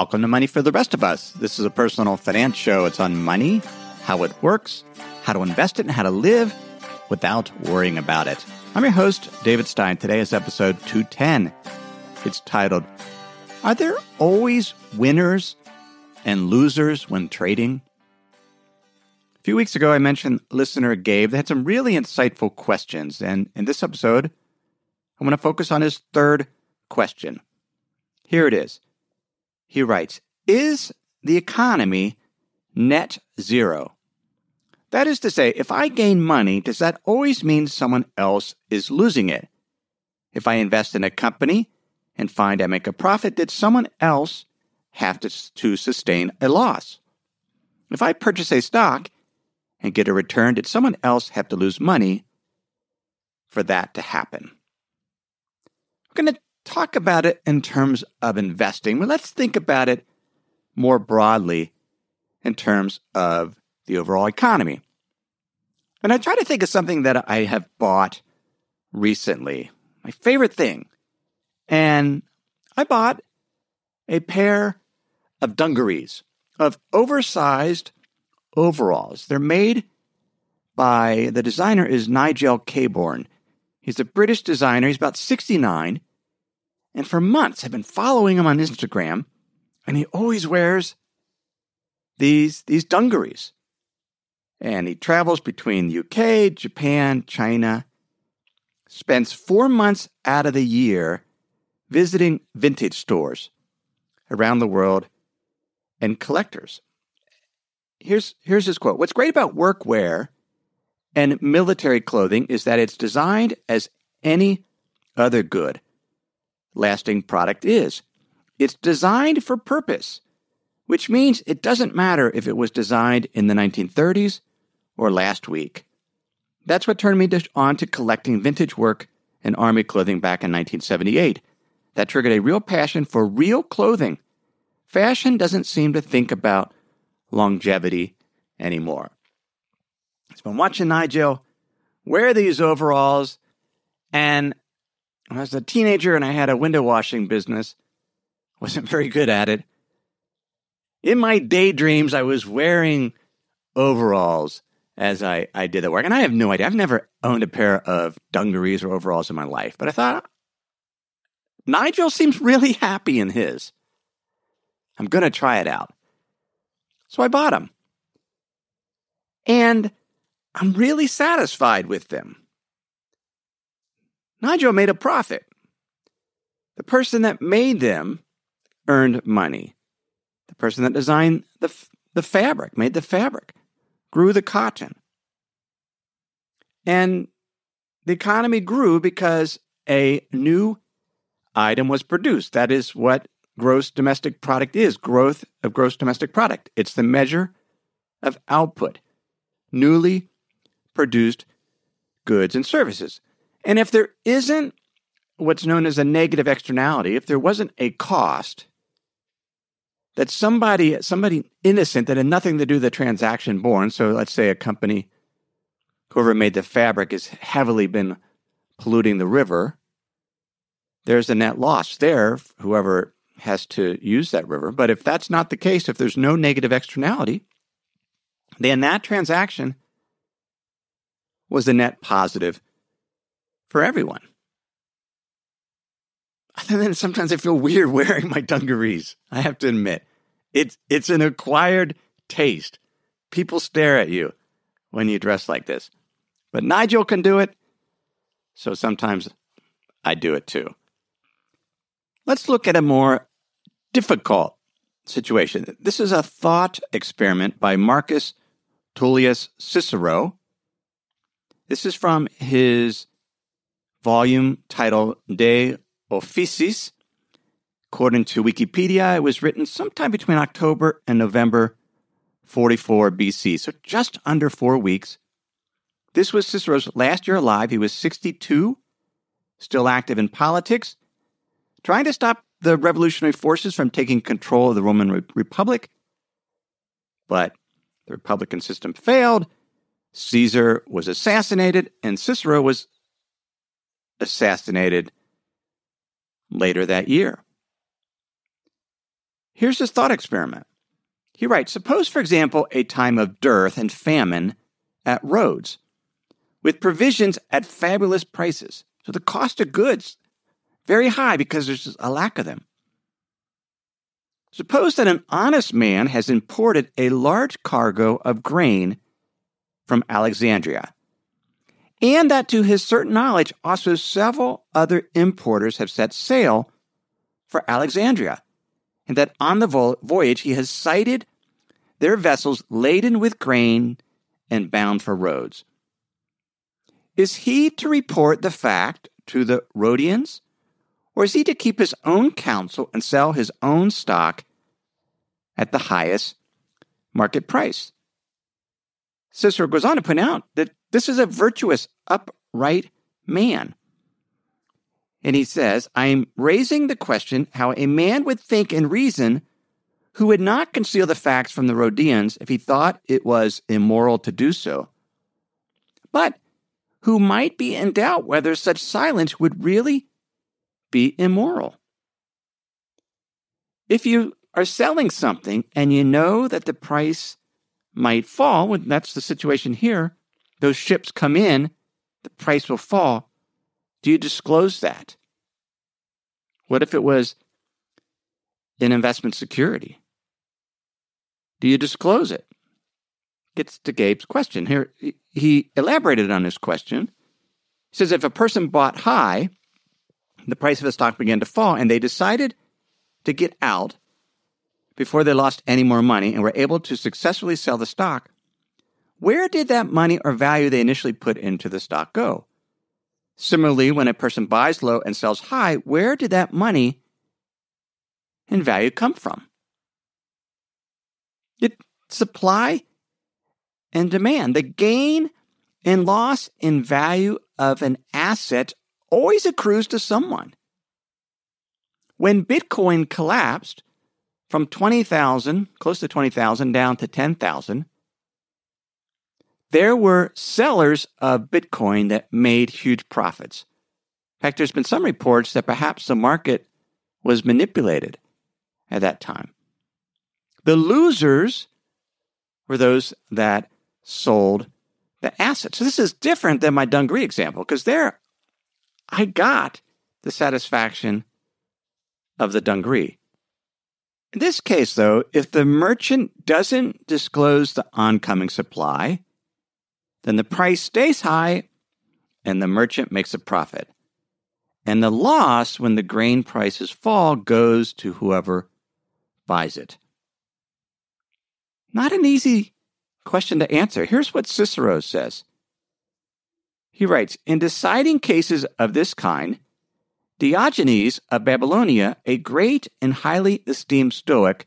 Welcome to Money for the Rest of Us. This is a personal finance show. It's on money, how it works, how to invest it, and how to live without worrying about it. I'm your host, David Stein. Today is episode 210. It's titled, Are there always winners and losers when trading? A few weeks ago, I mentioned listener Gabe that had some really insightful questions. And in this episode, I'm going to focus on his third question. Here it is. He writes Is the economy net zero? That is to say, if I gain money, does that always mean someone else is losing it? If I invest in a company and find I make a profit, did someone else have to, to sustain a loss? If I purchase a stock and get a return, did someone else have to lose money for that to happen? I'm going to talk about it in terms of investing, but let's think about it more broadly in terms of the overall economy. And I try to think of something that I have bought recently, my favorite thing. And I bought a pair of dungarees, of oversized overalls. They're made by the designer is Nigel Cabourn. He's a British designer. He's about 69. And for months, I've been following him on Instagram, and he always wears these, these dungarees. And he travels between the UK, Japan, China, spends four months out of the year visiting vintage stores around the world and collectors. Here's, here's his quote What's great about workwear and military clothing is that it's designed as any other good lasting product is. It's designed for purpose, which means it doesn't matter if it was designed in the 1930s or last week. That's what turned me on to collecting vintage work and army clothing back in 1978. That triggered a real passion for real clothing. Fashion doesn't seem to think about longevity anymore. I've been watching Nigel wear these overalls, and when I was a teenager and I had a window washing business, wasn't very good at it. In my daydreams, I was wearing overalls as I, I did the work. And I have no idea. I've never owned a pair of dungarees or overalls in my life. But I thought, Nigel seems really happy in his. I'm going to try it out. So I bought them. And I'm really satisfied with them. Nigel made a profit. The person that made them earned money. The person that designed the, the fabric, made the fabric, grew the cotton. And the economy grew because a new item was produced. That is what gross domestic product is growth of gross domestic product. It's the measure of output, newly produced goods and services. And if there isn't what's known as a negative externality, if there wasn't a cost that somebody somebody innocent that had nothing to do with the transaction born, so let's say a company, whoever made the fabric has heavily been polluting the river, there's a net loss there, whoever has to use that river. But if that's not the case, if there's no negative externality, then that transaction was a net positive for everyone. Other than sometimes I feel weird wearing my dungarees. I have to admit, it's it's an acquired taste. People stare at you when you dress like this, but Nigel can do it, so sometimes I do it too. Let's look at a more difficult situation. This is a thought experiment by Marcus Tullius Cicero. This is from his volume titled De Officiis. According to Wikipedia, it was written sometime between October and November 44 BC, so just under four weeks. This was Cicero's last year alive. He was 62, still active in politics, trying to stop the revolutionary forces from taking control of the Roman Re- Republic. But the Republican system failed. Caesar was assassinated, and Cicero was assassinated later that year. Here's his thought experiment. He writes Suppose, for example, a time of dearth and famine at Rhodes, with provisions at fabulous prices. So the cost of goods very high because there's a lack of them. Suppose that an honest man has imported a large cargo of grain from Alexandria, and that to his certain knowledge also several other importers have set sail for Alexandria, and that on the voyage he has sighted their vessels laden with grain and bound for Rhodes. Is he to report the fact to the Rhodians or is he to keep his own counsel and sell his own stock at the highest market price? Cicero goes on to point out that this is a virtuous, upright man. And he says, I'm raising the question how a man would think and reason who would not conceal the facts from the Rhodians if he thought it was immoral to do so, but who might be in doubt whether such silence would really be immoral. If you are selling something and you know that the price might fall, that's the situation here, those ships come in, the price will fall. Do you disclose that? What if it was an investment security? Do you disclose it? Gets to Gabe's question. Here, he elaborated on this question. He says if a person bought high the price of the stock began to fall, and they decided to get out before they lost any more money and were able to successfully sell the stock, where did that money or value they initially put into the stock go? Similarly, when a person buys low and sells high, where did that money and value come from? It supply and demand. The gain and loss in value of an asset always accrues to someone. When Bitcoin collapsed from 20,000, close to 20,000, down to 10,000, there were sellers of Bitcoin that made huge profits. In fact, there's been some reports that perhaps the market was manipulated at that time. The losers were those that sold the assets. So this is different than my Dungaree example because there I got the satisfaction of the Dungaree. In this case, though, if the merchant doesn't disclose the oncoming supply, then the price stays high and the merchant makes a profit. And the loss when the grain prices fall goes to whoever buys it. Not an easy question to answer. Here's what Cicero says he writes In deciding cases of this kind, Diogenes of Babylonia, a great and highly esteemed Stoic,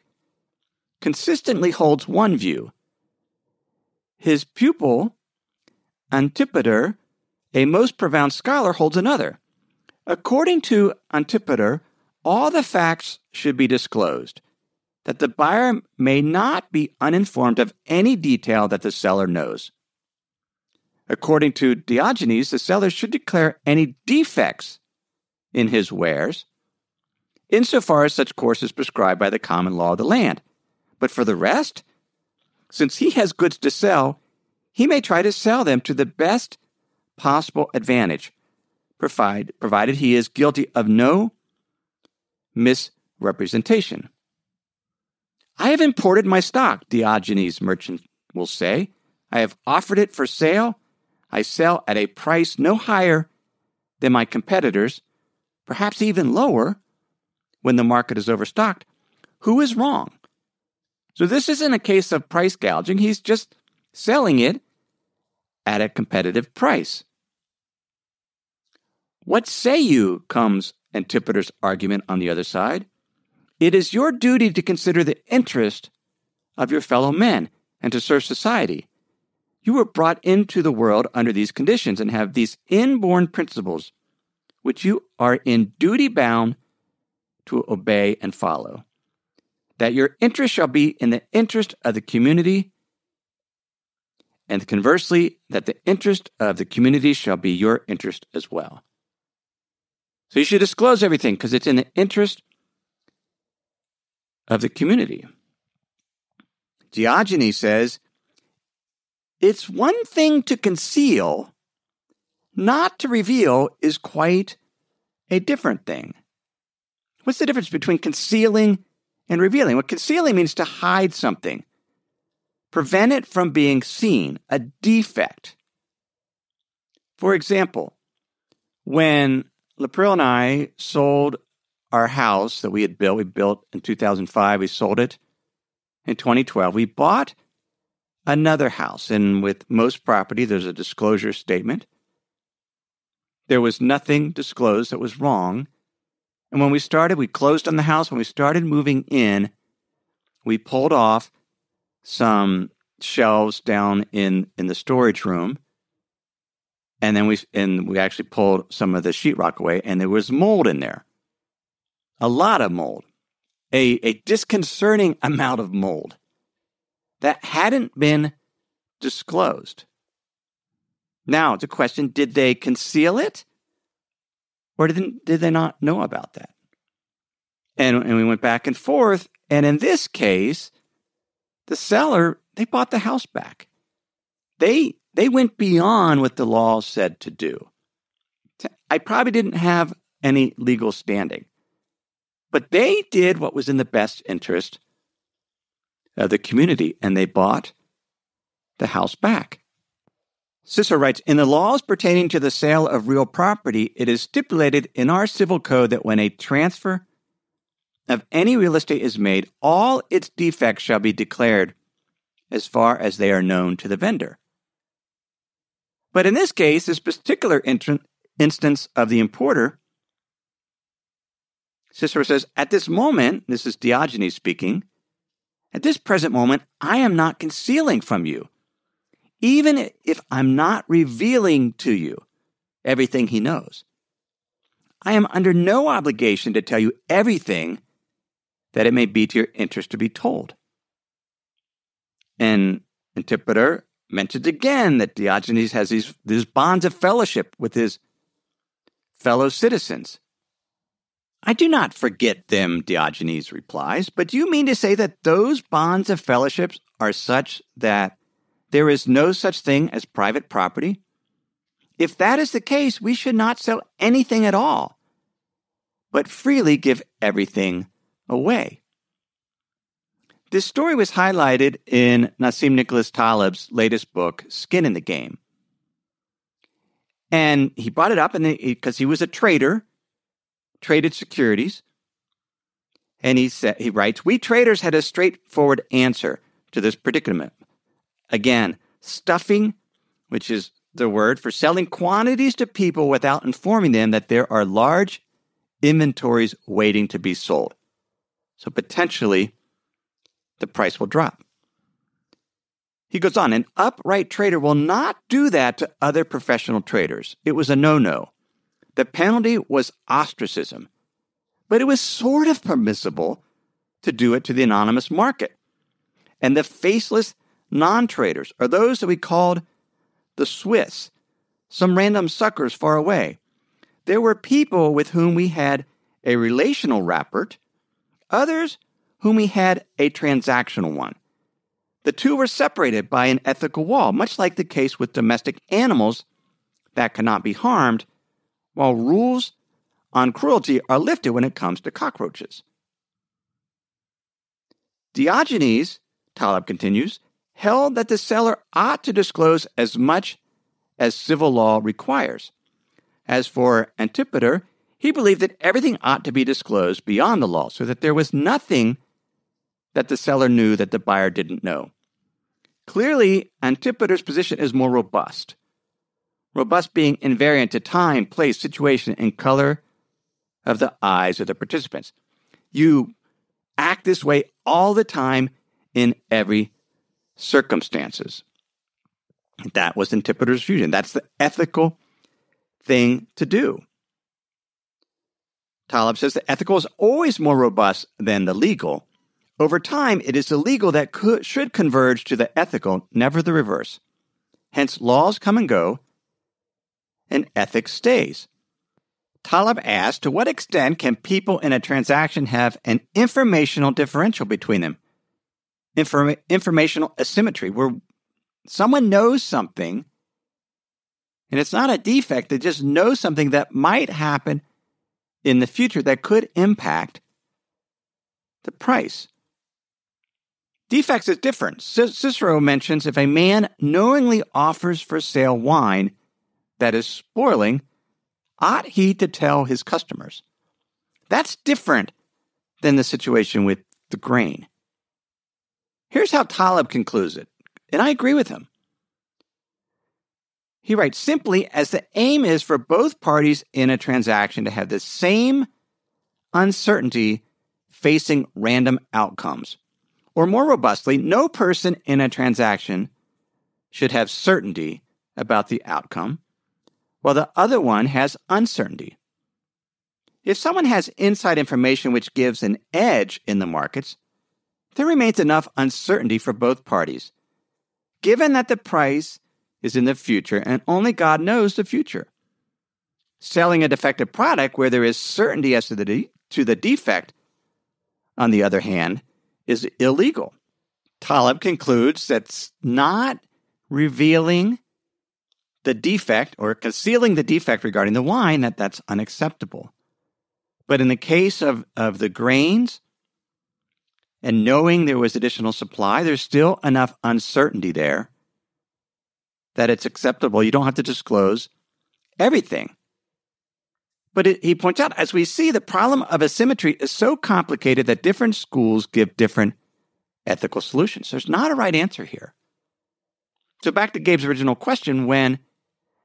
consistently holds one view. His pupil, Antipater, a most profound scholar, holds another. According to Antipater, all the facts should be disclosed, that the buyer may not be uninformed of any detail that the seller knows. According to Diogenes, the seller should declare any defects in his wares, insofar as such course is prescribed by the common law of the land. But for the rest, since he has goods to sell, he may try to sell them to the best possible advantage, provide, provided he is guilty of no misrepresentation. I have imported my stock, Diogenes merchant will say. I have offered it for sale I sell at a price no higher than my competitors, perhaps even lower when the market is overstocked, who is wrong? So this isn't a case of price gouging. He's just selling it at a competitive price. What say you? comes Antipater's argument on the other side. It is your duty to consider the interest of your fellow men and to serve society. You were brought into the world under these conditions and have these inborn principles, which you are in duty bound to obey and follow. That your interest shall be in the interest of the community, and conversely, that the interest of the community shall be your interest as well. So you should disclose everything because it's in the interest of the community. Diogenes says, It's one thing to conceal, not to reveal is quite a different thing. What's the difference between concealing and revealing? Well, concealing means to hide something, prevent it from being seen, a defect. For example, when Lapriel and I sold our house that we had built, we built in 2005, we sold it in 2012. We bought another house, and with most property, there's a disclosure statement. There was nothing disclosed that was wrong and when we started, we closed on the house. When we started moving in, we pulled off some shelves down in, in the storage room. And then we and we actually pulled some of the sheetrock away, and there was mold in there. A lot of mold. A, a disconcerting amount of mold that hadn't been disclosed. Now, a question did they conceal it? Or did, did they not know about that? And, and we went back and forth. And in this case, the seller, they bought the house back. They, they went beyond what the law said to do. I probably didn't have any legal standing, but they did what was in the best interest of the community and they bought the house back. Cicero writes In the laws pertaining to the sale of real property, it is stipulated in our civil code that when a transfer of any real estate is made, all its defects shall be declared as far as they are known to the vendor. But in this case, this particular instance of the importer, Cicero says, At this moment, this is Diogenes speaking, at this present moment, I am not concealing from you even if I'm not revealing to you everything he knows. I am under no obligation to tell you everything that it may be to your interest to be told. And Antipater mentions again that Diogenes has these, these bonds of fellowship with his fellow citizens. I do not forget them, Diogenes replies, but do you mean to say that those bonds of fellowships are such that there is no such thing as private property? If that is the case, we should not sell anything at all, but freely give everything away. This story was highlighted in Nassim Nicholas Taleb's latest book, Skin in the Game. And he brought it up because he was a trader, traded securities. And he said he writes, We traders had a straightforward answer to this predicament. Again, stuffing, which is the word for selling quantities to people without informing them that there are large inventories waiting to be sold. So potentially, the price will drop. He goes on, an upright trader will not do that to other professional traders. It was a no no. The penalty was ostracism, but it was sort of permissible to do it to the anonymous market. And the faceless non traders are those that we called the Swiss, some random suckers far away. There were people with whom we had a relational rapport, others whom we had a transactional one. The two were separated by an ethical wall, much like the case with domestic animals that cannot be harmed, while rules on cruelty are lifted when it comes to cockroaches. Diogenes, Taleb continues, held that the seller ought to disclose as much as civil law requires. As for Antipater, he believed that everything ought to be disclosed beyond the law, so that there was nothing that the seller knew that the buyer didn't know. Clearly, Antipater's position is more robust. Robust being invariant to time, place, situation, and color of the eyes of the participants. You act this way all the time in every circumstances. That was Antipater's fusion. That's the ethical thing to do. Taleb says the ethical is always more robust than the legal. Over time, it is the legal that could, should converge to the ethical, never the reverse. Hence, laws come and go, and ethics stays. Taleb asks to what extent can people in a transaction have an informational differential between them? Inform- informational asymmetry, where someone knows something, and it's not a defect, they just know something that might happen in the future that could impact the price. Defects is different. Cicero mentions if a man knowingly offers for sale wine that is spoiling, ought he to tell his customers? That's different than the situation with the grain. Here's how Taleb concludes it, and I agree with him. He writes simply as the aim is for both parties in a transaction to have the same uncertainty facing random outcomes. Or more robustly, no person in a transaction should have certainty about the outcome, while the other one has uncertainty. If someone has inside information which gives an edge in the markets, there remains enough uncertainty for both parties. Given that the price is in the future, and only God knows the future. Selling a defective product where there is certainty as to the, de- to the defect, on the other hand, is illegal. Taleb concludes that not revealing the defect or concealing the defect regarding the wine that that's unacceptable. But in the case of, of the grains and knowing there was additional supply, there's still enough uncertainty there that it's acceptable. You don't have to disclose everything. But it, he points out, as we see, the problem of asymmetry is so complicated that different schools give different ethical solutions. There's not a right answer here. So, back to Gabe's original question when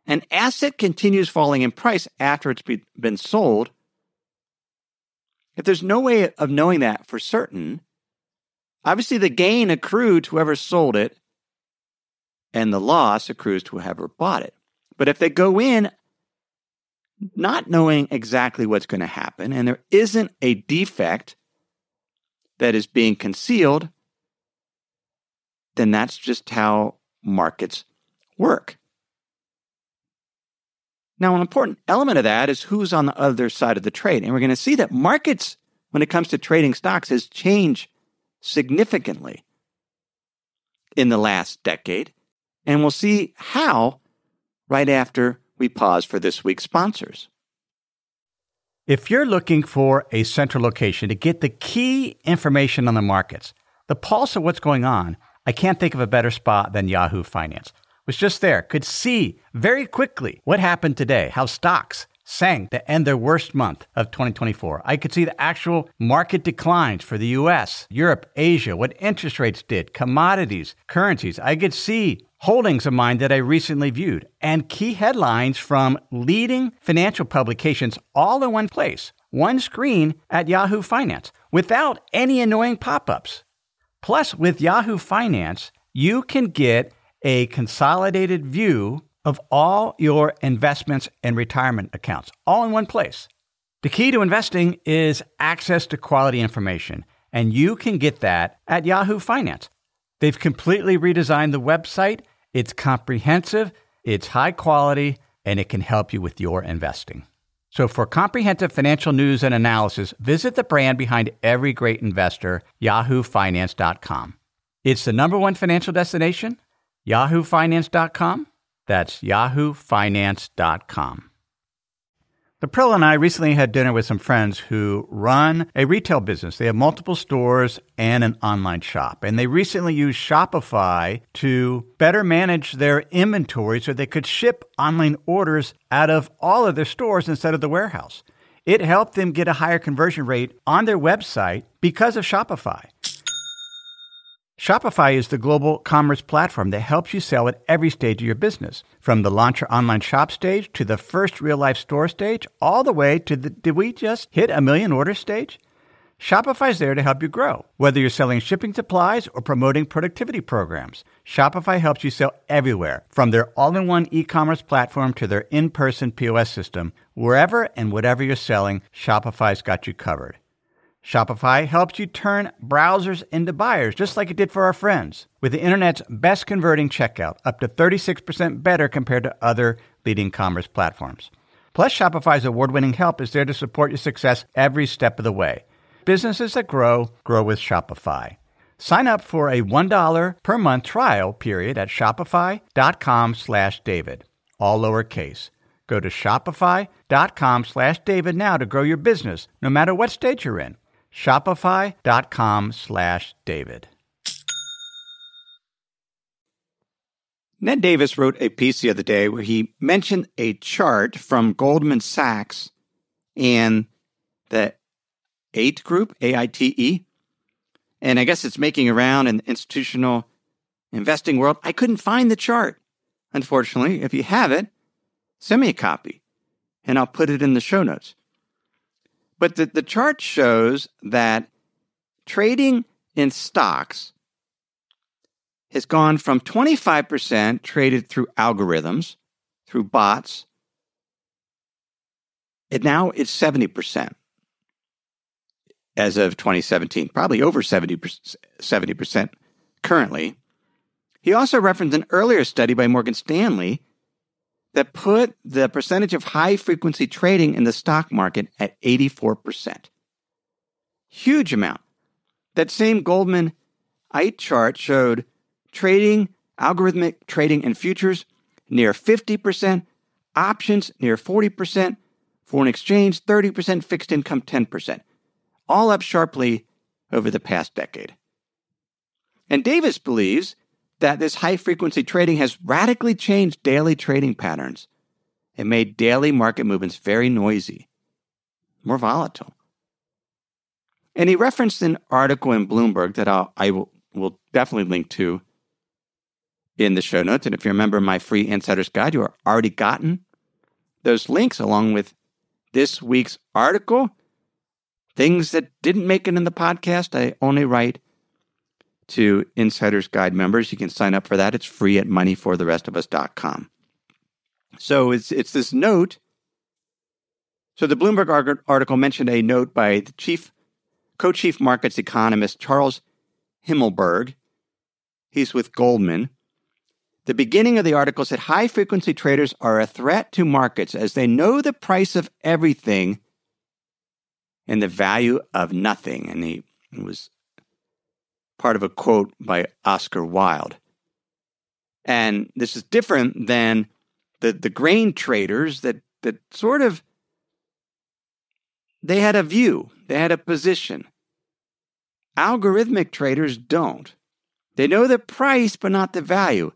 an asset continues falling in price after it's be, been sold, if there's no way of knowing that for certain, obviously the gain accrued to whoever sold it and the loss accrues to whoever bought it. But if they go in not knowing exactly what's going to happen and there isn't a defect that is being concealed, then that's just how markets work. Now, an important element of that is who's on the other side of the trade. And we're going to see that markets, when it comes to trading stocks, has changed significantly in the last decade. And we'll see how right after we pause for this week's sponsors. If you're looking for a central location to get the key information on the markets, the pulse of what's going on, I can't think of a better spot than Yahoo Finance. Was just there, could see very quickly what happened today, how stocks, sank to end their worst month of 2024. I could see the actual market declines for the US, Europe, Asia, what interest rates did, commodities, currencies. I could see holdings of mine that I recently viewed and key headlines from leading financial publications all in one place, one screen at Yahoo Finance without any annoying pop ups. Plus, with Yahoo Finance, you can get a consolidated view of all your investments and retirement accounts, all in one place. The key to investing is access to quality information, and you can get that at Yahoo Finance. They've completely redesigned the website. It's comprehensive, it's high quality, and it can help you with your investing. So, for comprehensive financial news and analysis, visit the brand behind every great investor, yahoofinance.com. It's the number one financial destination, yahoofinance.com. That's yahoofinance.com. Lapriel and I recently had dinner with some friends who run a retail business. They have multiple stores and an online shop. And they recently used Shopify to better manage their inventory so they could ship online orders out of all of their stores instead of the warehouse. It helped them get a higher conversion rate on their website because of Shopify. Shopify is the global commerce platform that helps you sell at every stage of your business. From the launch your online shop stage to the first real life store stage, all the way to the did we just hit a million order stage? Shopify's there to help you grow. Whether you're selling shipping supplies or promoting productivity programs, Shopify helps you sell everywhere, from their all-in-one e-commerce platform to their in-person POS system. Wherever and whatever you're selling, Shopify's got you covered. Shopify helps you turn browsers into buyers, just like it did for our friends. With the internet's best converting checkout, up to 36% better compared to other leading commerce platforms. Plus, Shopify's award winning help is there to support your success every step of the way. Businesses that grow, grow with Shopify. Sign up for a $1 per month trial period at shopify.com slash David, all lowercase. Go to shopify.com slash David now to grow your business, no matter what stage you're in. Shopify.com slash David. Ned Davis wrote a piece the other day where he mentioned a chart from Goldman Sachs and the AITE group, A I T E. And I guess it's making around in the institutional investing world. I couldn't find the chart. Unfortunately, if you have it, send me a copy and I'll put it in the show notes. But the, the chart shows that trading in stocks has gone from 25% traded through algorithms, through bots, and now it's 70% as of 2017, probably over 70%, 70% currently. He also referenced an earlier study by Morgan Stanley that put the percentage of high frequency trading in the stock market at 84%. Huge amount. That same Goldman AITE chart showed trading, algorithmic trading in futures near 50%, options near 40%, foreign exchange 30%, fixed income 10%, all up sharply over the past decade. And Davis believes that this high frequency trading has radically changed daily trading patterns and made daily market movements very noisy, more volatile. And he referenced an article in Bloomberg that I'll, I will, will definitely link to in the show notes. And if you remember my free Insider's Guide, you are already gotten those links along with this week's article. Things that didn't make it in the podcast, I only write to Insider's Guide members. You can sign up for that. It's free at moneyfortherestofus.com. So it's it's this note. So the Bloomberg article mentioned a note by the chief co-chief markets economist Charles Himmelberg. He's with Goldman. The beginning of the article said high frequency traders are a threat to markets as they know the price of everything and the value of nothing. And he was part of a quote by Oscar Wilde. And this is different than the, the grain traders that, that sort of they had a view, they had a position. Algorithmic traders don't. They know the price, but not the value.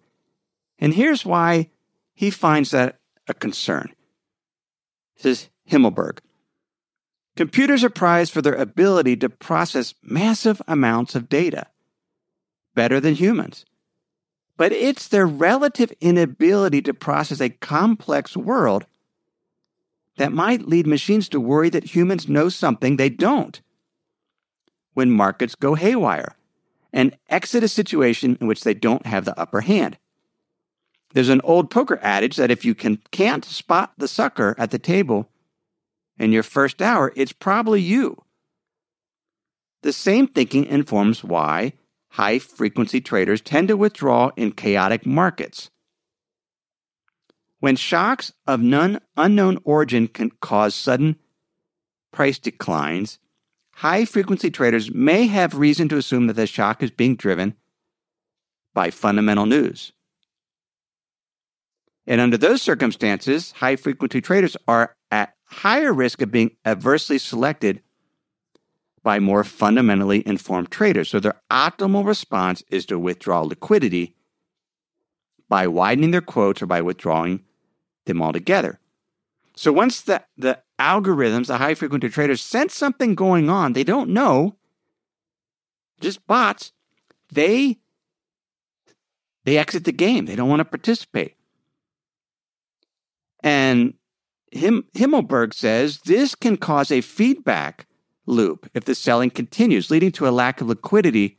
And here's why he finds that a concern. Says Himmelberg. Computers are prized for their ability to process massive amounts of data better than humans. But it's their relative inability to process a complex world that might lead machines to worry that humans know something they don't. When markets go haywire and exit a situation in which they don't have the upper hand. There's an old poker adage that if you can, can't spot the sucker at the table in your first hour, it's probably you. The same thinking informs why high frequency traders tend to withdraw in chaotic markets. When shocks of none unknown origin can cause sudden price declines, high frequency traders may have reason to assume that the shock is being driven by fundamental news. And under those circumstances, high frequency traders are at higher risk of being adversely selected by more fundamentally informed traders. So their optimal response is to withdraw liquidity by widening their quotes or by withdrawing them altogether. So once the, the algorithms, the high frequency traders sense something going on, they don't know, just bots, they they exit the game. They don't want to participate. And Him, Himmelberg says this can cause a feedback loop if the selling continues, leading to a lack of liquidity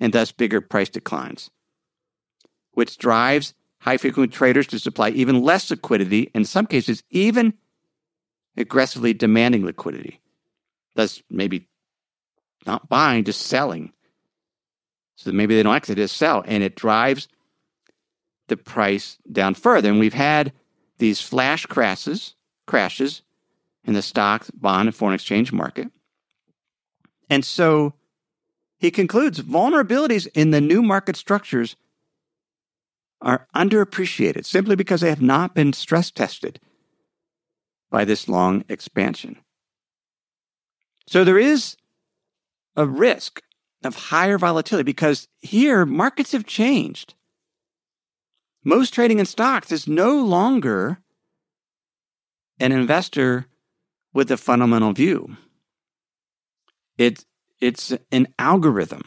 and thus bigger price declines, which drives high frequency traders to supply even less liquidity, in some cases, even aggressively demanding liquidity, thus maybe not buying, just selling. So maybe they don't exit, just sell, and it drives the price down further. And we've had these flash crashes, crashes in the stock, bond, and foreign exchange market. And so he concludes vulnerabilities in the new market structures are underappreciated simply because they have not been stress tested by this long expansion. So there is a risk of higher volatility because here markets have changed. Most trading in stocks is no longer an investor with a fundamental view. It, it's an algorithm.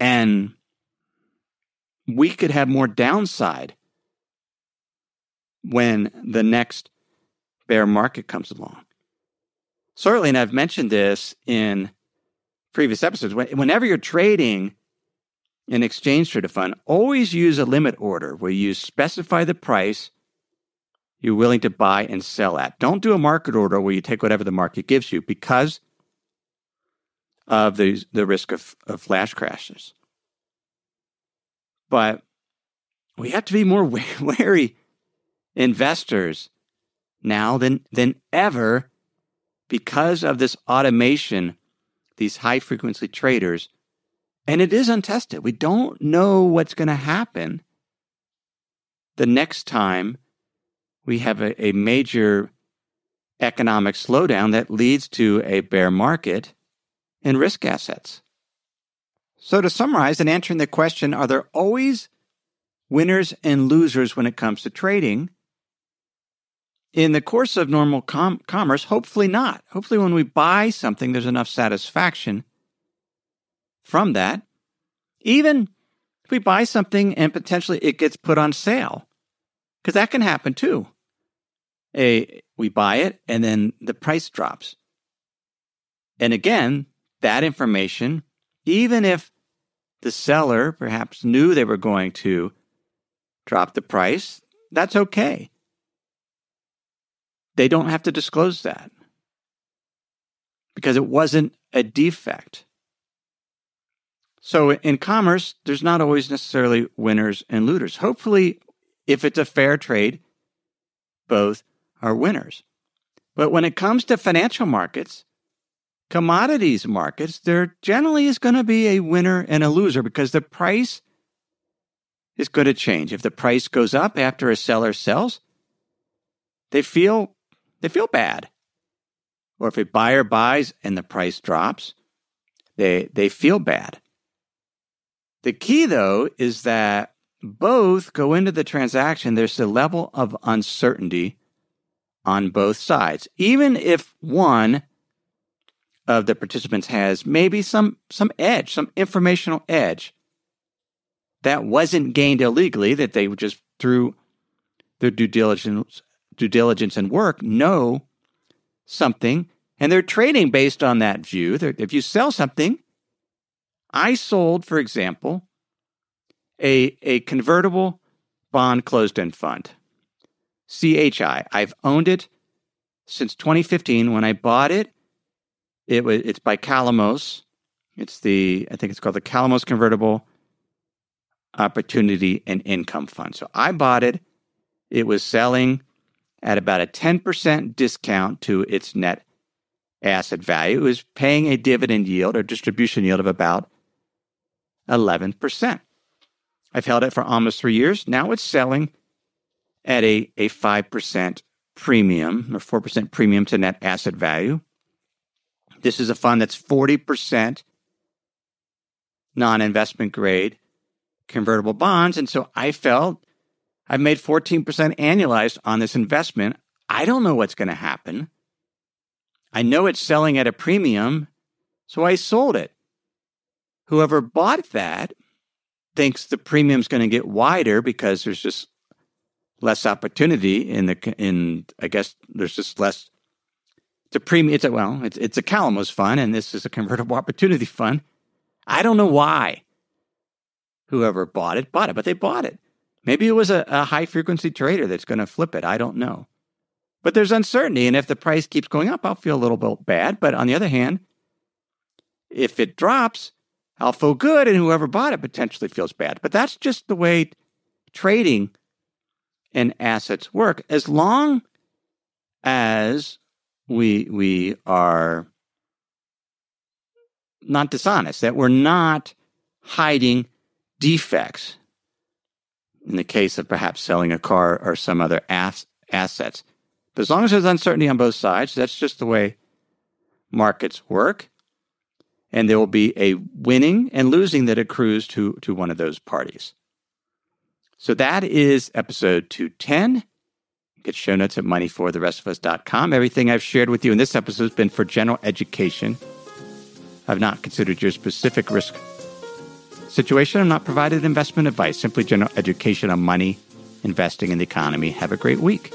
And we could have more downside when the next bear market comes along. Certainly, and I've mentioned this in previous episodes, whenever you're trading an exchange traded fund, always use a limit order where you specify the price you're willing to buy and sell at. Don't do a market order where you take whatever the market gives you because of the, the risk of, of flash crashes. But we have to be more wary investors now than, than ever because of this automation, these high frequency traders. And it is untested. We don't know what's going to happen the next time we have a, a major economic slowdown that leads to a bear market in risk assets. So, to summarize and answering the question, are there always winners and losers when it comes to trading? In the course of normal com- commerce, hopefully not. Hopefully, when we buy something, there's enough satisfaction from that. Even if we buy something and potentially it gets put on sale, because that can happen too. A, we buy it and then the price drops. And again, that information, even if the seller perhaps knew they were going to drop the price, that's okay. They don't have to disclose that because it wasn't a defect. So in commerce, there's not always necessarily winners and looters. Hopefully, if it's a fair trade, both are winners. But when it comes to financial markets, commodities markets, there generally is going to be a winner and a loser because the price is going to change. If the price goes up after a seller sells, they feel they feel bad. Or if a buyer buys and the price drops, they they feel bad. The key though is that both go into the transaction there's a level of uncertainty on both sides. Even if one of the participants has maybe some some edge, some informational edge that wasn't gained illegally, that they just through their due diligence, due diligence and work know something, and they're trading based on that view. They're, if you sell something, I sold, for example, a a convertible bond closed-end fund, CHI. I've owned it since 2015 when I bought it it was it's by Calamos. It's the I think it's called the Calamos Convertible Opportunity and Income Fund. So I bought it. It was selling at about a 10% discount to its net asset value. It was paying a dividend yield or distribution yield of about 11%. I've held it for almost three years. Now it's selling at a, a 5% premium or 4% premium to net asset value. This is a fund that's 40% non investment grade convertible bonds. And so I felt I've made 14% annualized on this investment. I don't know what's going to happen. I know it's selling at a premium, so I sold it. whoever bought that thinks the premium's going to get wider because there's just less opportunity in the in I guess there's just less it's a premium it's a well it's it's a Calamos fund and this is a convertible opportunity fund. I don't know why whoever bought it bought it, but they bought it. Maybe it was a, a high frequency trader that's going to flip it. I don't know. But there's uncertainty. And if the price keeps going up, I'll feel a little bit bad. But on the other hand, if it drops, I'll feel good. And whoever bought it potentially feels bad. But that's just the way trading and assets work. As long as we, we are not dishonest, that we're not hiding defects in the case of perhaps selling a car or some other ass- assets. But as long as there's uncertainty on both sides, that's just the way markets work. And there will be a winning and losing that accrues to, to one of those parties. So that is episode 210. Get show notes at moneyfortherestofus.com. Everything I've shared with you in this episode has been for general education. I've not considered your specific risk situation. I'm not provided investment advice, simply general education on money, investing, in the economy. Have a great week.